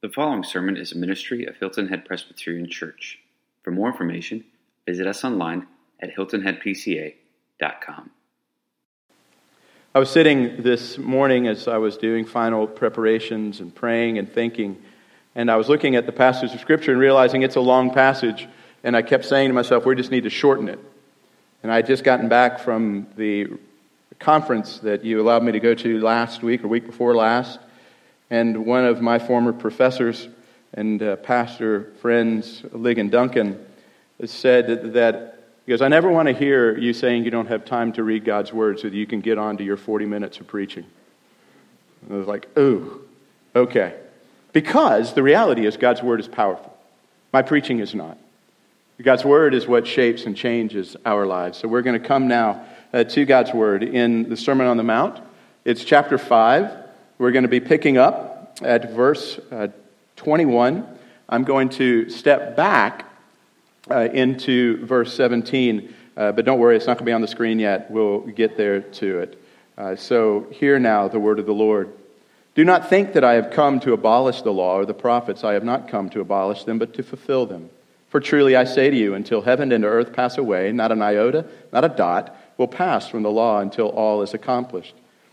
The following sermon is a ministry of Hilton Head Presbyterian Church. For more information, visit us online at hiltonheadpca.com. I was sitting this morning as I was doing final preparations and praying and thinking, and I was looking at the passage of Scripture and realizing it's a long passage, and I kept saying to myself, we just need to shorten it. And I had just gotten back from the conference that you allowed me to go to last week or week before last and one of my former professors and uh, pastor friends, Ligon Duncan, said that, he goes, I never want to hear you saying you don't have time to read God's word so that you can get on to your 40 minutes of preaching. And I was like, ooh, okay. Because the reality is God's word is powerful. My preaching is not. God's word is what shapes and changes our lives. So we're going to come now uh, to God's word in the Sermon on the Mount. It's chapter 5. We're going to be picking up at verse uh, 21. I'm going to step back uh, into verse 17, uh, but don't worry, it's not going to be on the screen yet. We'll get there to it. Uh, so, hear now the word of the Lord. Do not think that I have come to abolish the law or the prophets. I have not come to abolish them, but to fulfill them. For truly I say to you, until heaven and earth pass away, not an iota, not a dot, will pass from the law until all is accomplished.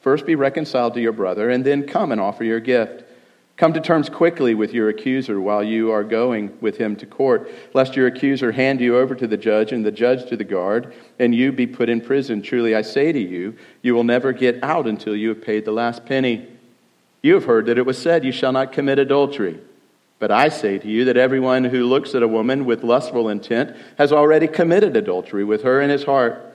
First be reconciled to your brother, and then come and offer your gift. Come to terms quickly with your accuser while you are going with him to court, lest your accuser hand you over to the judge and the judge to the guard, and you be put in prison. Truly, I say to you, you will never get out until you have paid the last penny. You have heard that it was said, You shall not commit adultery. But I say to you that everyone who looks at a woman with lustful intent has already committed adultery with her in his heart.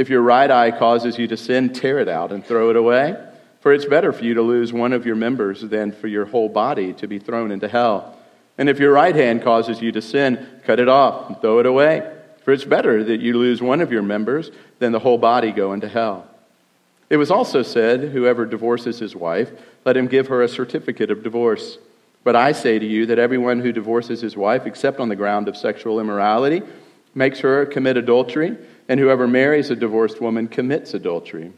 If your right eye causes you to sin, tear it out and throw it away. For it's better for you to lose one of your members than for your whole body to be thrown into hell. And if your right hand causes you to sin, cut it off and throw it away. For it's better that you lose one of your members than the whole body go into hell. It was also said, Whoever divorces his wife, let him give her a certificate of divorce. But I say to you that everyone who divorces his wife, except on the ground of sexual immorality, makes her commit adultery and whoever marries a divorced woman commits adultery.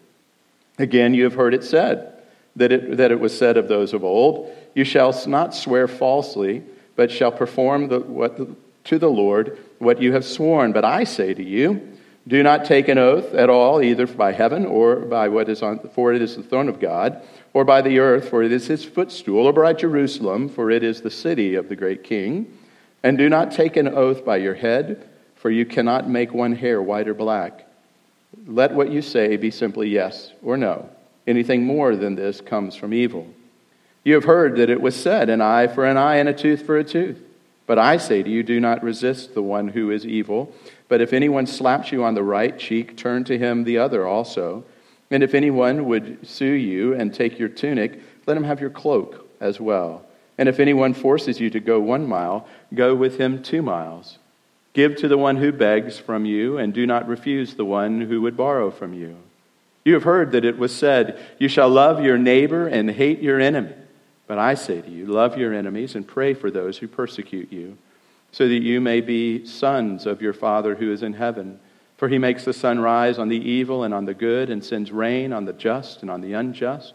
Again, you have heard it said that it, that it was said of those of old, You shall not swear falsely, but shall perform the, what, to the Lord what you have sworn. But I say to you, do not take an oath at all, either by heaven or by what is on, for it is the throne of God, or by the earth, for it is his footstool, or by Jerusalem, for it is the city of the great king. And do not take an oath by your head for you cannot make one hair white or black. Let what you say be simply yes or no. Anything more than this comes from evil. You have heard that it was said, an eye for an eye and a tooth for a tooth. But I say to you, do not resist the one who is evil. But if anyone slaps you on the right cheek, turn to him the other also. And if anyone would sue you and take your tunic, let him have your cloak as well. And if anyone forces you to go one mile, go with him two miles. Give to the one who begs from you, and do not refuse the one who would borrow from you. You have heard that it was said, You shall love your neighbor and hate your enemy. But I say to you, love your enemies and pray for those who persecute you, so that you may be sons of your Father who is in heaven. For he makes the sun rise on the evil and on the good, and sends rain on the just and on the unjust.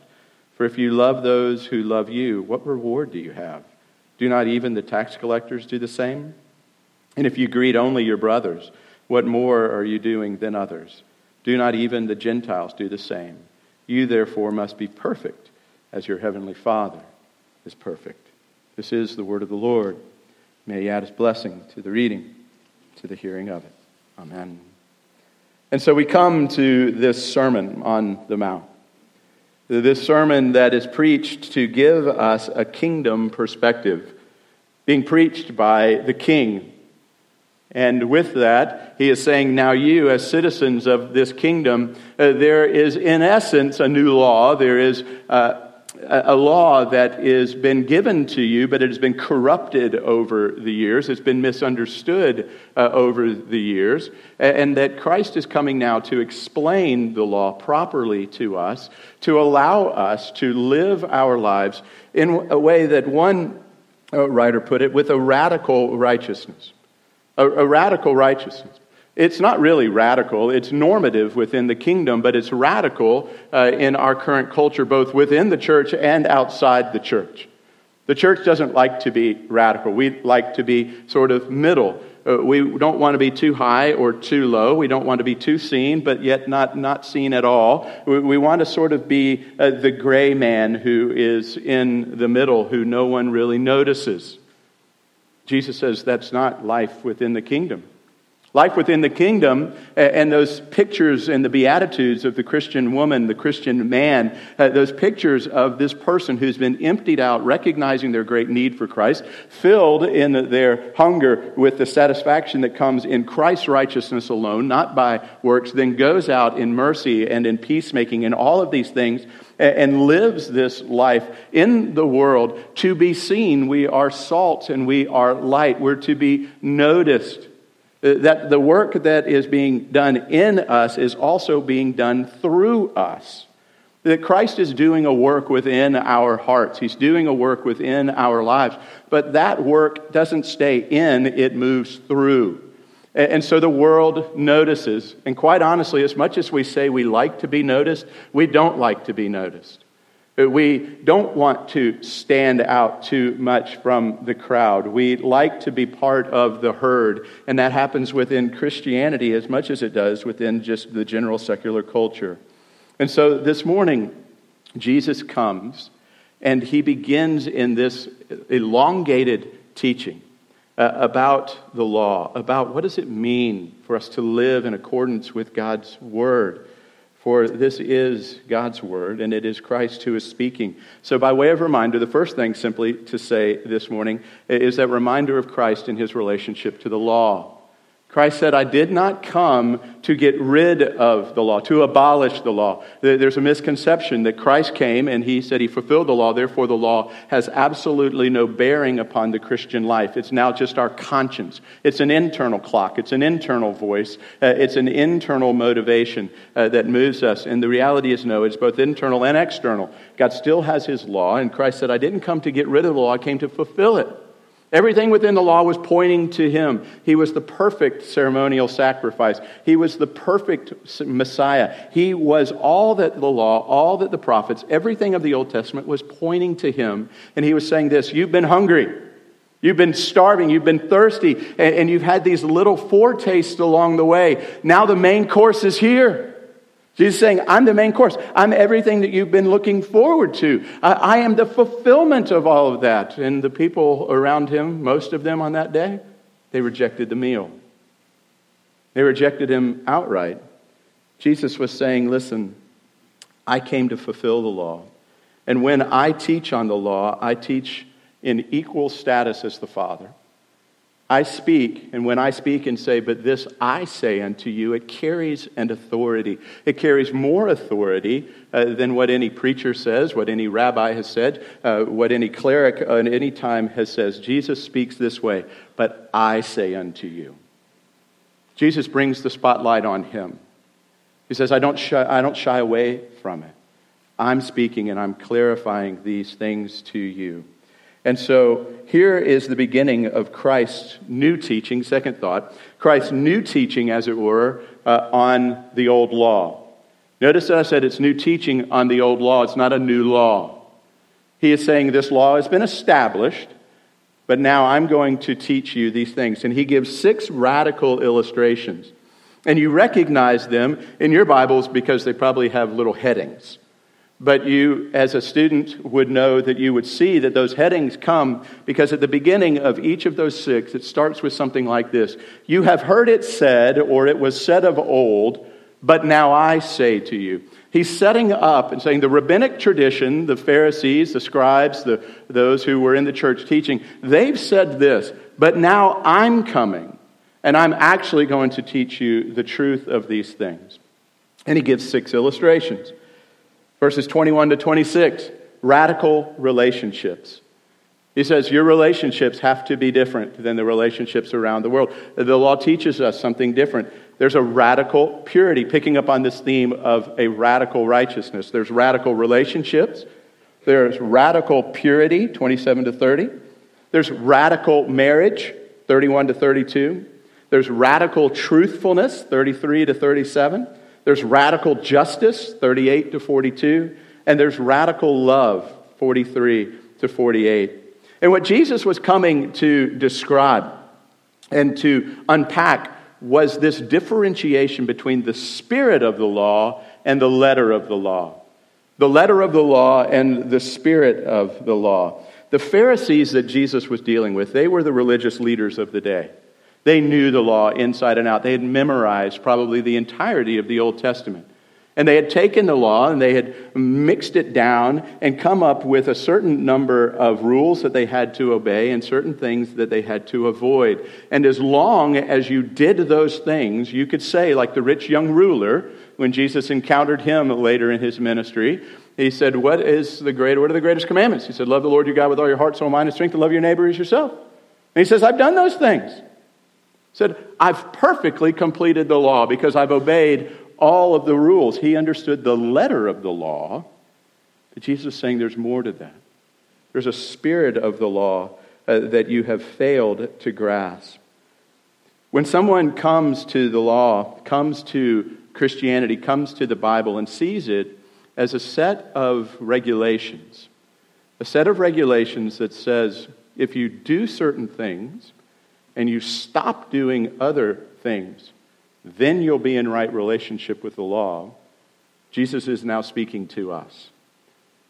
For if you love those who love you, what reward do you have? Do not even the tax collectors do the same? And if you greet only your brothers, what more are you doing than others? Do not even the Gentiles do the same? You, therefore, must be perfect as your heavenly Father is perfect. This is the word of the Lord. May he add his blessing to the reading, to the hearing of it. Amen. And so we come to this Sermon on the Mount. This sermon that is preached to give us a kingdom perspective, being preached by the king. And with that, he is saying, now you, as citizens of this kingdom, uh, there is in essence a new law. There is uh, a law that has been given to you, but it has been corrupted over the years. It's been misunderstood uh, over the years. And that Christ is coming now to explain the law properly to us, to allow us to live our lives in a way that one uh, writer put it with a radical righteousness. A, a radical righteousness. It's not really radical. It's normative within the kingdom, but it's radical uh, in our current culture, both within the church and outside the church. The church doesn't like to be radical. We like to be sort of middle. Uh, we don't want to be too high or too low. We don't want to be too seen, but yet not, not seen at all. We, we want to sort of be uh, the gray man who is in the middle, who no one really notices. Jesus says that's not life within the kingdom. Life within the kingdom and those pictures and the beatitudes of the Christian woman, the Christian man, uh, those pictures of this person who's been emptied out, recognizing their great need for Christ, filled in their hunger with the satisfaction that comes in Christ's righteousness alone, not by works, then goes out in mercy and in peacemaking and all of these things and lives this life in the world to be seen. We are salt and we are light. We're to be noticed. Uh, that the work that is being done in us is also being done through us. That Christ is doing a work within our hearts, He's doing a work within our lives. But that work doesn't stay in, it moves through. And so the world notices. And quite honestly, as much as we say we like to be noticed, we don't like to be noticed. Uh, we don't want to stand out too much from the crowd. We like to be part of the herd, and that happens within Christianity as much as it does within just the general secular culture. And so this morning, Jesus comes and he begins in this elongated teaching uh, about the law, about what does it mean for us to live in accordance with God's word. For this is God's word, and it is Christ who is speaking. So, by way of reminder, the first thing simply to say this morning is that reminder of Christ in his relationship to the law. Christ said, I did not come to get rid of the law, to abolish the law. There's a misconception that Christ came and he said he fulfilled the law, therefore the law has absolutely no bearing upon the Christian life. It's now just our conscience. It's an internal clock, it's an internal voice, uh, it's an internal motivation uh, that moves us. And the reality is, no, it's both internal and external. God still has his law, and Christ said, I didn't come to get rid of the law, I came to fulfill it. Everything within the law was pointing to him. He was the perfect ceremonial sacrifice. He was the perfect Messiah. He was all that the law, all that the prophets, everything of the Old Testament was pointing to him. And he was saying this You've been hungry. You've been starving. You've been thirsty. And you've had these little foretastes along the way. Now the main course is here. Jesus saying, I'm the main course. I'm everything that you've been looking forward to. I, I, am the fulfillment of all of that. And the people around him, most of them on that day, they rejected the meal. They rejected him outright. Jesus was saying, Listen, I came to fulfill the law. And when I teach on the law, I teach in equal status as the Father. I speak, and when I speak and say, But this I say unto you, it carries an authority. It carries more authority uh, than what any preacher says, what any rabbi has said, uh, what any cleric at any time has said. Jesus speaks this way, But I say unto you. Jesus brings the spotlight on him. He says, I don't, shy, I don't shy away from it. I'm speaking and I'm clarifying these things to you. And so here is the beginning of Christ's new teaching, second thought, Christ's new teaching, as it were, uh, on the old law. Notice that I said it's new teaching on the old law, it's not a new law. He is saying this law has been established, but now I'm going to teach you these things. And he gives six radical illustrations. And you recognize them in your Bibles because they probably have little headings. But you, as a student, would know that you would see that those headings come because at the beginning of each of those six, it starts with something like this You have heard it said, or it was said of old, But now I say to you. He's setting up and saying the rabbinic tradition, the Pharisees, the scribes, the, those who were in the church teaching, they've said this, but now I'm coming, and I'm actually going to teach you the truth of these things. And he gives six illustrations. Verses 21 to 26, radical relationships. He says, Your relationships have to be different than the relationships around the world. The law teaches us something different. There's a radical purity, picking up on this theme of a radical righteousness. There's radical relationships. There's radical purity, 27 to 30. There's radical marriage, 31 to 32. There's radical truthfulness, 33 to 37. There's radical justice, 38 to 42. And there's radical love, 43 to 48. And what Jesus was coming to describe and to unpack was this differentiation between the spirit of the law and the letter of the law. The letter of the law and the spirit of the law. The Pharisees that Jesus was dealing with, they were the religious leaders of the day. They knew the law inside and out. They had memorized probably the entirety of the Old Testament. And they had taken the law and they had mixed it down and come up with a certain number of rules that they had to obey and certain things that they had to avoid. And as long as you did those things, you could say, like the rich young ruler, when Jesus encountered him later in his ministry, he said, What is the great what are the greatest commandments? He said, Love the Lord your God with all your heart, soul, mind, and strength, and love your neighbor as yourself. And he says, I've done those things. Said, I've perfectly completed the law because I've obeyed all of the rules. He understood the letter of the law. But Jesus is saying there's more to that. There's a spirit of the law uh, that you have failed to grasp. When someone comes to the law, comes to Christianity, comes to the Bible, and sees it as a set of regulations, a set of regulations that says if you do certain things and you stop doing other things, then you'll be in right relationship with the law. Jesus is now speaking to us.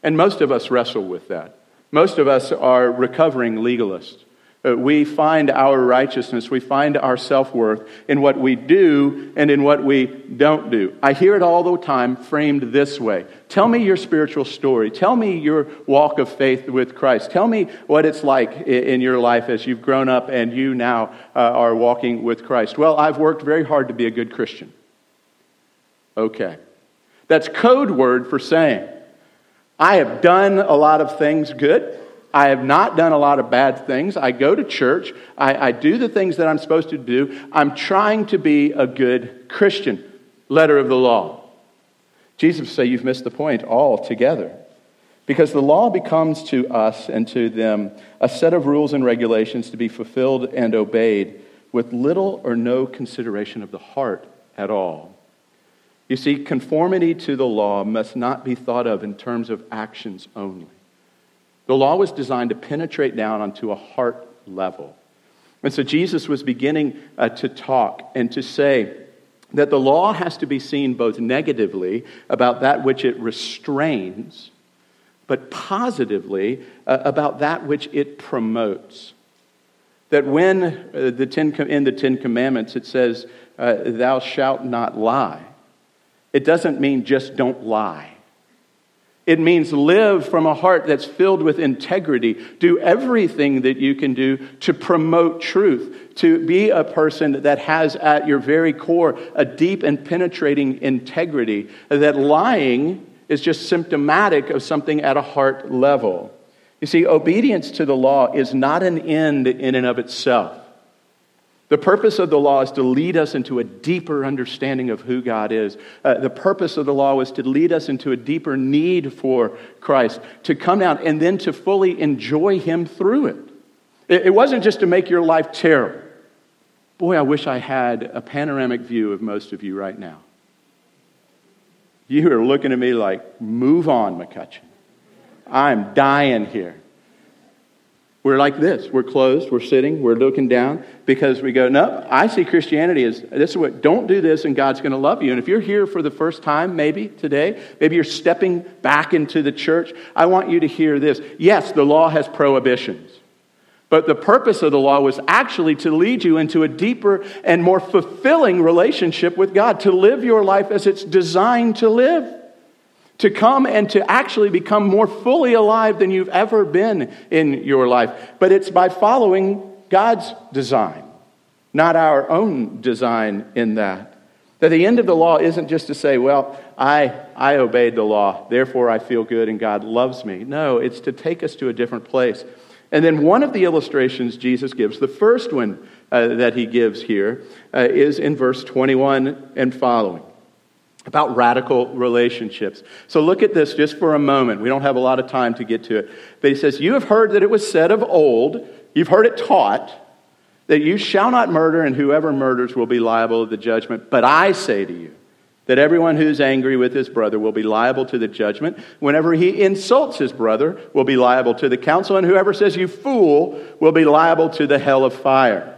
And most of us wrestle with that. Most of us are recovering legalists. Uh, we find our righteousness, we find our self worth in what we do and in what we don't do. I hear it all the time framed this way Tell me your spiritual story. Tell me your walk of faith with Christ. Tell me what it's like in your life as you've grown up and you now uh, are walking with Christ. Well, I've worked very hard to be a good Christian. Okay. That's code word for saying, I have done a lot of things good. I have not done a lot of bad things. I go to church. I, I, do the things that I'm supposed to do. I'm trying to be a good Christian. Letter of the law. Jesus say you've missed the point altogether. Because the law becomes to us and to them a set of rules and regulations to be fulfilled and obeyed with little or no consideration of the heart at all. You see, conformity to the law must not be thought of in terms of actions only. The law was designed to penetrate down onto a heart level. And so Jesus was beginning uh, to talk and to say that the law has to be seen both negatively about that which it restrains, but positively uh, about that which it promotes. That when uh, the ten, in the Ten Commandments it says, uh, Thou shalt not lie, it doesn't mean just don't lie. It means live from a heart that's filled with integrity. Do everything that you can do to promote truth, to be a person that has at your very core a deep and penetrating integrity. That lying is just symptomatic of something at a heart level. You see, obedience to the law is not an end in and of itself. The purpose of the law is to lead us into a deeper understanding of who God is. Uh, the purpose of the law was to lead us into a deeper need for Christ, to come down and then to fully enjoy Him through it. It, it wasn't just to make your life terrible. Boy, I wish I had a panoramic view of most of you right now. You are looking at me like, move on, McCutcheon. I'm dying here. We're like this. We're closed. We're sitting. We're looking down because we go, no, I see Christianity as this is what, don't do this and God's going to love you. And if you're here for the first time, maybe today, maybe you're stepping back into the church, I want you to hear this. Yes, the law has prohibitions. But the purpose of the law was actually to lead you into a deeper and more fulfilling relationship with God, to live your life as it's designed to live, to come and to actually become more fully alive than you've ever been in your life. But it's by following God's design, not our own design in that. That the end of the law isn't just to say, well, I, I obeyed the law, therefore I feel good and God loves me. No, it's to take us to a different place. And then one of the illustrations Jesus gives, the first one uh, that he gives here, uh, is in verse 21 and following about radical relationships. So look at this just for a moment. We don't have a lot of time to get to it. But he says, You have heard that it was said of old, you've heard it taught, that you shall not murder, and whoever murders will be liable to the judgment. But I say to you, that everyone who's angry with his brother will be liable to the judgment. Whenever he insults his brother, will be liable to the council, and whoever says you fool will be liable to the hell of fire.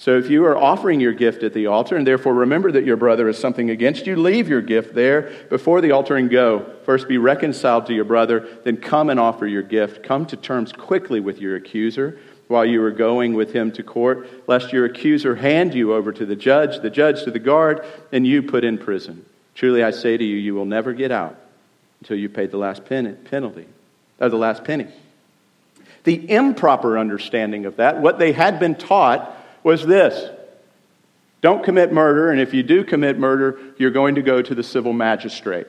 So if you are offering your gift at the altar, and therefore remember that your brother has something against you, leave your gift there before the altar and go. First be reconciled to your brother, then come and offer your gift. Come to terms quickly with your accuser while you are going with him to court, lest your accuser hand you over to the judge, the judge to the guard, and you put in prison. Truly I say to you, you will never get out until you pay the last penalty, or the last penny. The improper understanding of that, what they had been taught, was this don't commit murder, and if you do commit murder, you're going to go to the civil magistrate.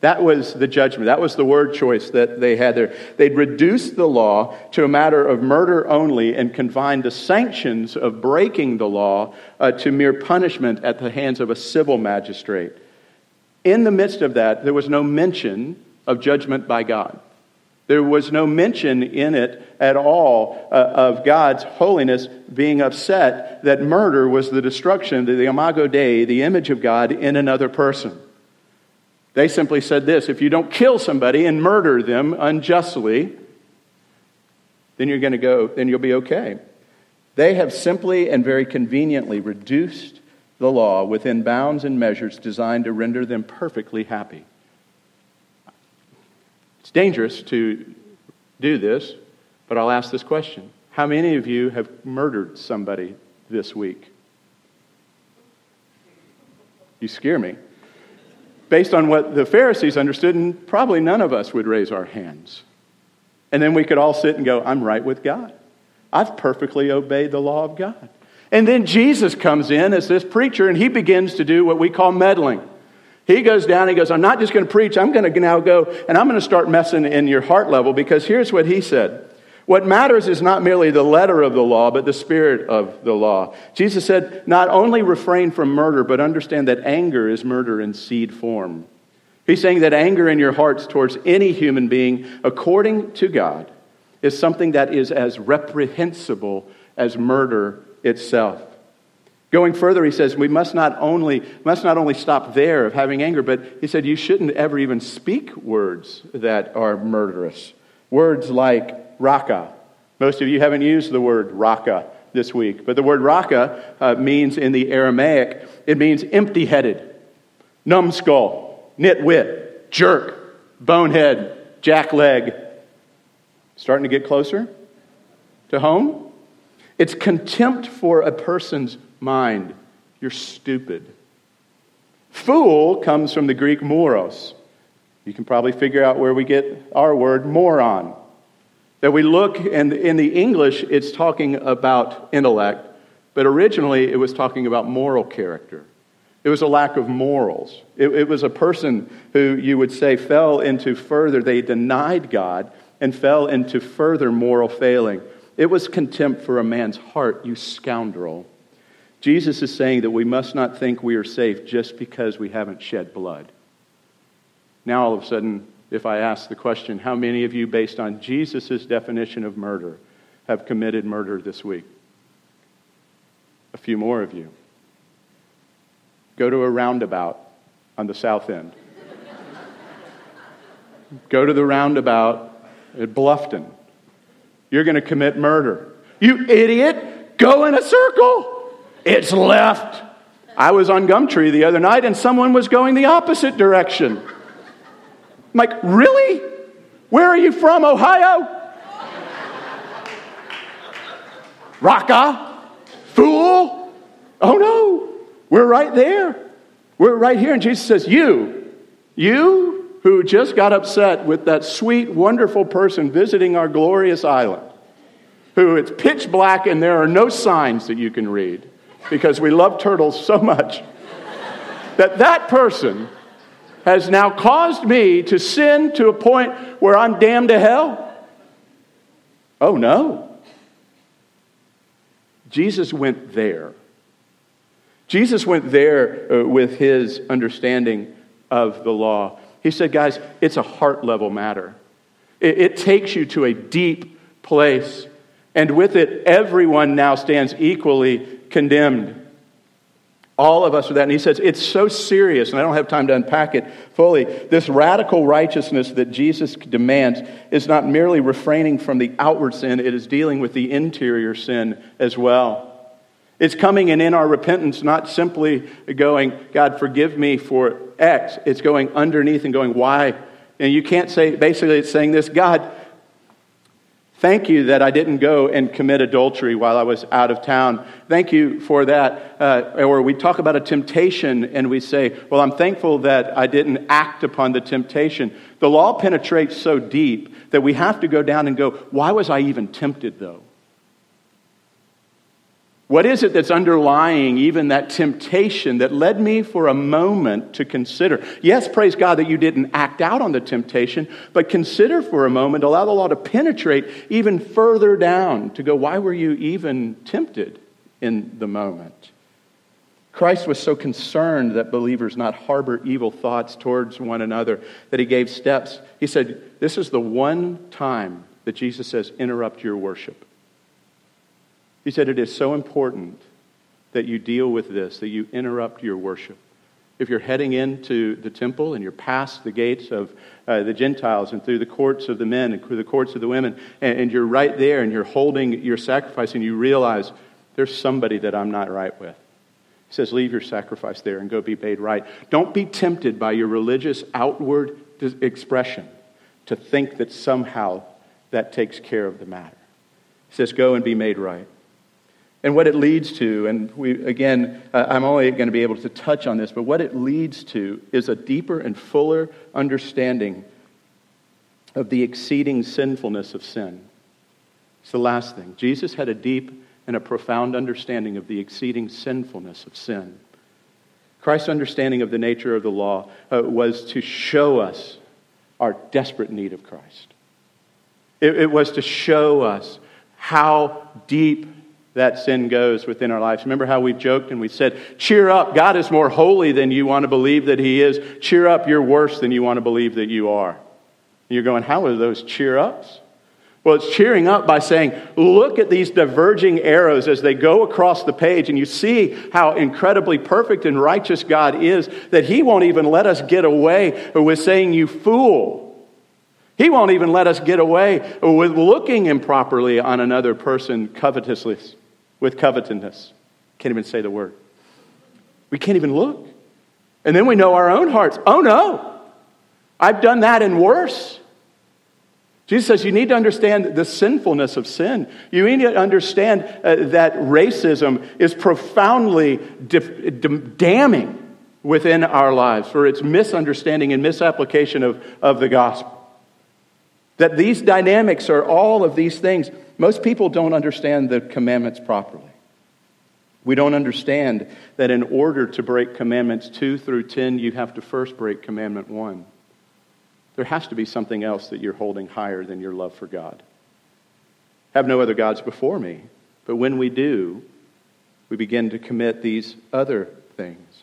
That was the judgment. That was the word choice that they had there. They'd reduced the law to a matter of murder only and confined the sanctions of breaking the law uh, to mere punishment at the hands of a civil magistrate. In the midst of that, there was no mention of judgment by God. There was no mention in it at all uh, of God's holiness being upset that murder was the destruction, of the imago Dei, the image of God in another person. They simply said this if you don't kill somebody and murder them unjustly, then you're going to go, then you'll be okay. They have simply and very conveniently reduced the law within bounds and measures designed to render them perfectly happy. It's dangerous to do this, but I'll ask this question How many of you have murdered somebody this week? You scare me based on what the Pharisees understood, and probably none of us would raise our hands. And then we could all sit and go, I'm right with God. I've perfectly obeyed the law of God. And then Jesus comes in as this preacher, and he begins to do what we call meddling. He goes down, he goes, I'm not just going to preach, I'm going to now go and I'm going to start messing in your heart level because here's what he said. What matters is not merely the letter of the law, but the spirit of the law. Jesus said, not only refrain from murder, but understand that anger is murder in seed form. He's saying that anger in your hearts towards any human being, according to God, is something that is as reprehensible as murder itself. Going further, he says, we must not only, must not only stop there of having anger, but he said, you shouldn't ever even speak words that are murderous. Words like raka. Most of you haven't used the word raka this week, but the word raka uh, means in the Aramaic, it means empty headed, numbskull, nitwit, jerk, bonehead, jackleg. Starting to get closer to home? It's contempt for a person's mind. You're stupid. Fool comes from the Greek moros. You can probably figure out where we get our word moron. That we look, and in the English, it's talking about intellect, but originally it was talking about moral character. It was a lack of morals. It, it, was a person who you would say fell into further, they denied God and fell into further moral failing. It was contempt for a man's heart, you scoundrel. Jesus is saying that we must not think we are safe just because we haven't shed blood. Now, all of a sudden, if I ask the question, how many of you, based on Jesus' definition of murder, have committed murder this week? A few more of you. Go to a roundabout on the south end. Go to the roundabout at Bluffton. You're going to commit murder. You idiot! Go in a circle. It's left. I was on Gumtree the other night and someone was going the opposite direction. I'm like, really? Where are you from, Ohio? Raka, fool. Oh no, we're right there. We're right here. And Jesus says, You, you who just got upset with that sweet, wonderful person visiting our glorious island, who it's pitch black and there are no signs that you can read because we love turtles so much, that that person has now caused me to sin to a point where I'm damned to hell? Oh no. Jesus went there. Jesus went there uh, with his understanding of the law. He said, guys, it's a heart level matter. It, it takes you to a deep place. And with it, everyone now stands equally condemned. All of us are that. And he says, it's so serious, and I don't have time to unpack it fully. This radical righteousness that Jesus demands is not merely refraining from the outward sin, it is dealing with the interior sin as well. It's coming and in our repentance, not simply going, God, forgive me for X. It's going underneath and going, why? And you can't say, basically, it's saying this God, Thank you that I didn't go and commit adultery while I was out of town. Thank you for that. Uh, or we talk about a temptation and we say, Well, I'm thankful that I didn't act upon the temptation. The law penetrates so deep that we have to go down and go, Why was I even tempted, though? What is it that's underlying even that temptation that led me for a moment to consider? Yes, praise God that you didn't act out on the temptation, but consider for a moment, allow the law to penetrate even further down to go, why were you even tempted in the moment? Christ was so concerned that believers not harbor evil thoughts towards one another that he gave steps. He said, This is the one time that Jesus says, interrupt your worship. He said, It is so important that you deal with this, that you interrupt your worship. If you're heading into the temple and you're past the gates of uh, the Gentiles and through the courts of the men and through the courts of the women, and, and you're right there and you're holding your sacrifice and you realize there's somebody that I'm not right with. He says, Leave your sacrifice there and go be made right. Don't be tempted by your religious outward expression to think that somehow that takes care of the matter. He says, Go and be made right and what it leads to, and we, again, uh, I'm only going to be able to touch on this, but what it leads to is a deeper and fuller understanding of the exceeding sinfulness of sin. It's the last thing. Jesus had a deep and a profound understanding of the exceeding sinfulness of sin. Christ's understanding of the nature of the law uh, was to show us our desperate need of Christ. It, it was to show us how deep that sin goes within our lives. Remember how we've joked and we said, Cheer up, God is more holy than you want to believe that He is. Cheer up, you're worse than you want to believe that you are. And you're going, How are those cheer ups? Well, it's cheering up by saying, Look at these diverging arrows as they go across the page, and you see how incredibly perfect and righteous God is that He won't even let us get away with saying, You fool. He won't even let us get away with looking improperly on another person covetously with covetousness. Can't even say the word. We can't even look. And then we know our own hearts. Oh no, I've done that and worse. Jesus says you need to understand the sinfulness of sin. You need to understand uh, that racism is profoundly damning within our lives for its misunderstanding and misapplication of, of the gospel. That these dynamics are all of these things. Most people don't understand the commandments properly. We don't understand that in order to break commandments 2 through 10, you have to first break commandment 1. There has to be something else that you're holding higher than your love for God. Have no other gods before me. But when we do, we begin to commit these other things.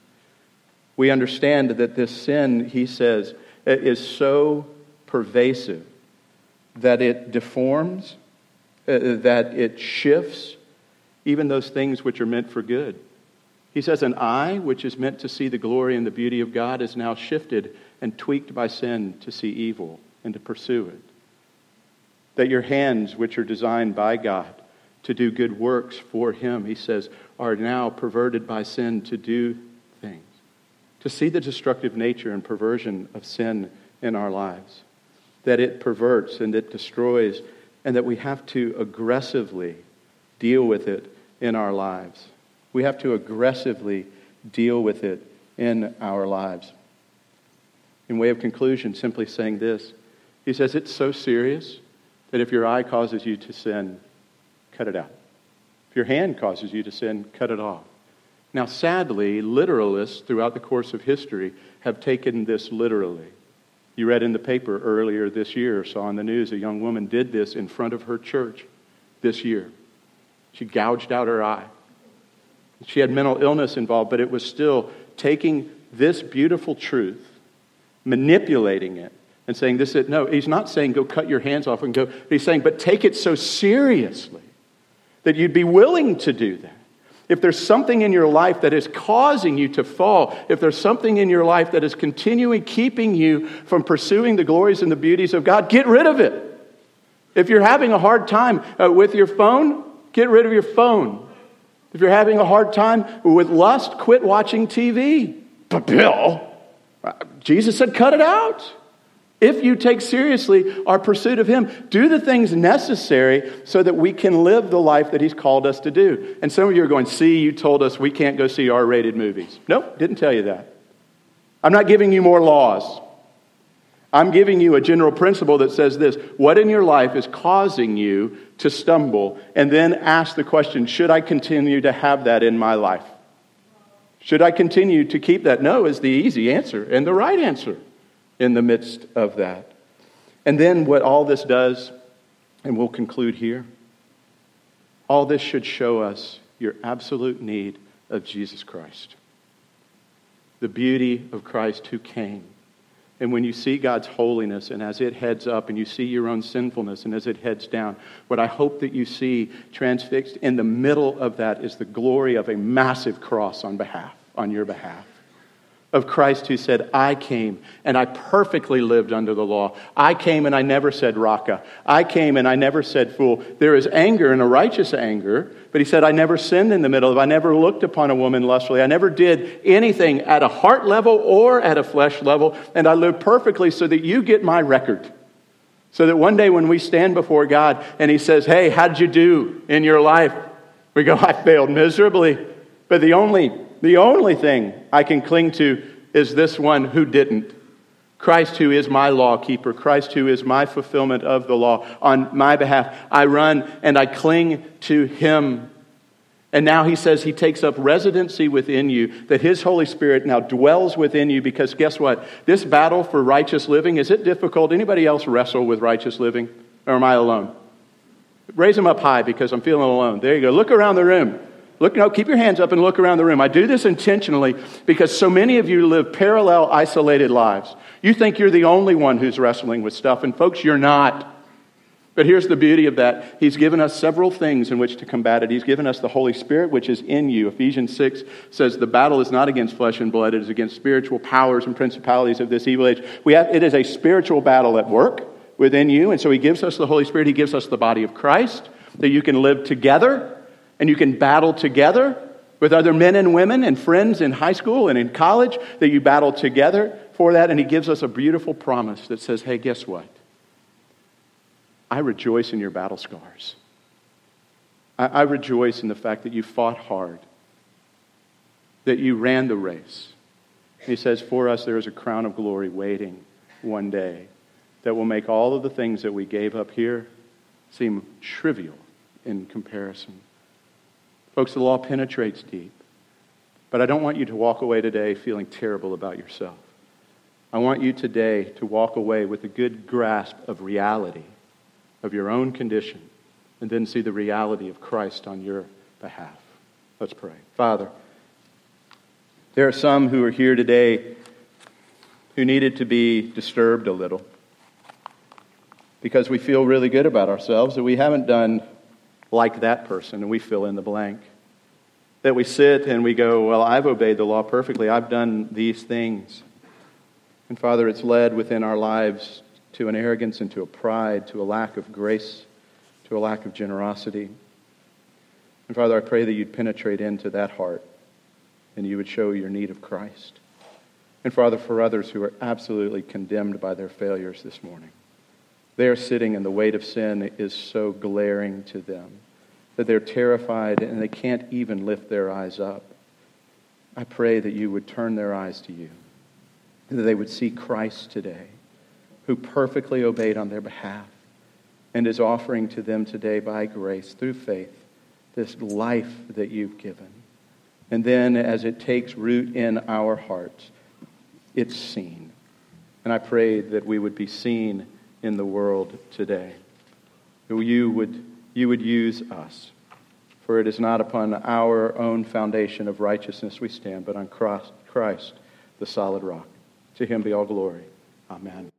We understand that this sin, he says, is so pervasive that it deforms, uh, that it shifts even those things which are meant for good. He says, An eye which is meant to see the glory and the beauty of God is now shifted and tweaked by sin to see evil and to pursue it. That your hands, which are designed by God to do good works for Him, he says, are now perverted by sin to do things, to see the destructive nature and perversion of sin in our lives that it perverts and it destroys, and that we have to aggressively deal with it in our lives. We have to aggressively deal with it in our lives. In way of conclusion, simply saying this He says, It's so serious that if your eye causes you to sin, cut it out. If your hand causes you to sin, cut it off. Now, sadly, literalists throughout the course of history have taken this literally. You read in the paper earlier this year, saw on the news, a young woman did this in front of her church this year. She gouged out her eye. She had mental illness involved, but it was still taking this beautiful truth, manipulating it, and saying, This is no, he's not saying go cut your hands off and go, he's saying, but take it so seriously that you'd be willing to do that. If there's something in your life that is causing you to fall, if there's something in your life that is continuing keeping you from pursuing the glories and the beauties of God, get rid of it. If you're having a hard time uh, with your phone, get rid of your phone. If you're having a hard time with lust, quit watching TV. But Bill, uh, Jesus said, cut it out. If you take seriously our pursuit of Him, do the things necessary so that we can live the life that He's called us to do. And some of you are going, see, you told us we can't go see R rated movies. Nope, didn't tell you that. I'm not giving you more laws. I'm giving you a general principle that says this what in your life is causing you to stumble? And then ask the question should I continue to have that in my life? Should I continue to keep that? No is the easy answer and the right answer in the midst of that. And then what all this does, and we'll conclude here, all this should show us your absolute need of Jesus Christ. The beauty of Christ who came. And when you see God's holiness, and as it heads up, and you see your own sinfulness, and as it heads down, what I hope that you see transfixed in the middle of that is the glory of a massive cross on behalf, on your behalf of Christ who said, I came and I perfectly lived under the law. I came and I never said raka. I came and I never said fool. There is anger and a righteous anger, but he said, I never sinned in the middle of I never looked upon a woman lustfully. I never did anything at a heart level or at a flesh level, and I lived perfectly so that you get my record. So that one day when we stand before God and he says, Hey, how'd you do in your life? We go, I failed miserably. But the only the only thing I can cling to is this one who didn't. Christ, who is my law keeper, Christ, who is my fulfillment of the law on my behalf. I run and I cling to him. And now he says he takes up residency within you, that his Holy Spirit now dwells within you because guess what? This battle for righteous living, is it difficult? Anybody else wrestle with righteous living? Or am I alone? Raise them up high because I'm feeling alone. There you go. Look around the room. Look, no, keep your hands up and look around the room. I do this intentionally because so many of you live parallel, isolated lives. You think you're the only one who's wrestling with stuff, and folks, you're not. But here's the beauty of that. He's given us several things in which to combat it. He's given us the Holy Spirit, which is in you. Ephesians 6 says the battle is not against flesh and blood, it is against spiritual powers and principalities of this evil age. We have, it is a spiritual battle at work within you. And so he gives us the Holy Spirit. He gives us the body of Christ that you can live together and you can battle together with other men and women and friends in high school and in college, that you battle together for that. And he gives us a beautiful promise that says, hey, guess what? I rejoice in your battle scars. I, I rejoice in the fact that you fought hard, that you ran the race. He says, For us there is a crown of glory waiting one day that will make all of the things that we gave up here seem trivial in comparison. Folks, the law penetrates deep. But I don't want you to walk away today feeling terrible about yourself. I want you today to walk away with a good grasp of reality, of your own condition, and then see the reality of Christ on your behalf. Let's pray. Father, there are some who are here today who needed to be disturbed a little because we feel really good about ourselves that we haven't done like that person, and we fill in the blank. That we sit and we go, Well, I've obeyed the law perfectly, I've done these things. And Father, it's led within our lives to an arrogance and to a pride, to a lack of grace, to a lack of generosity. And Father, I pray that you'd penetrate into that heart and you would show your need of Christ. And Father, for others who are absolutely condemned by their failures this morning, they are sitting and the weight of sin is so glaring to them. that they're terrified and they can't even lift their eyes up. I pray that you would turn their eyes to you, that they would see Christ today, who perfectly obeyed on their behalf and is offering to them today by grace, through faith, this life that you've given. And then as it takes root in our hearts, it's seen. And I pray that we would be seen in the world today. You would, you would use us. For it is not upon our own foundation of righteousness we stand, but on Christ, Christ, the solid rock. To him be all glory. Amen.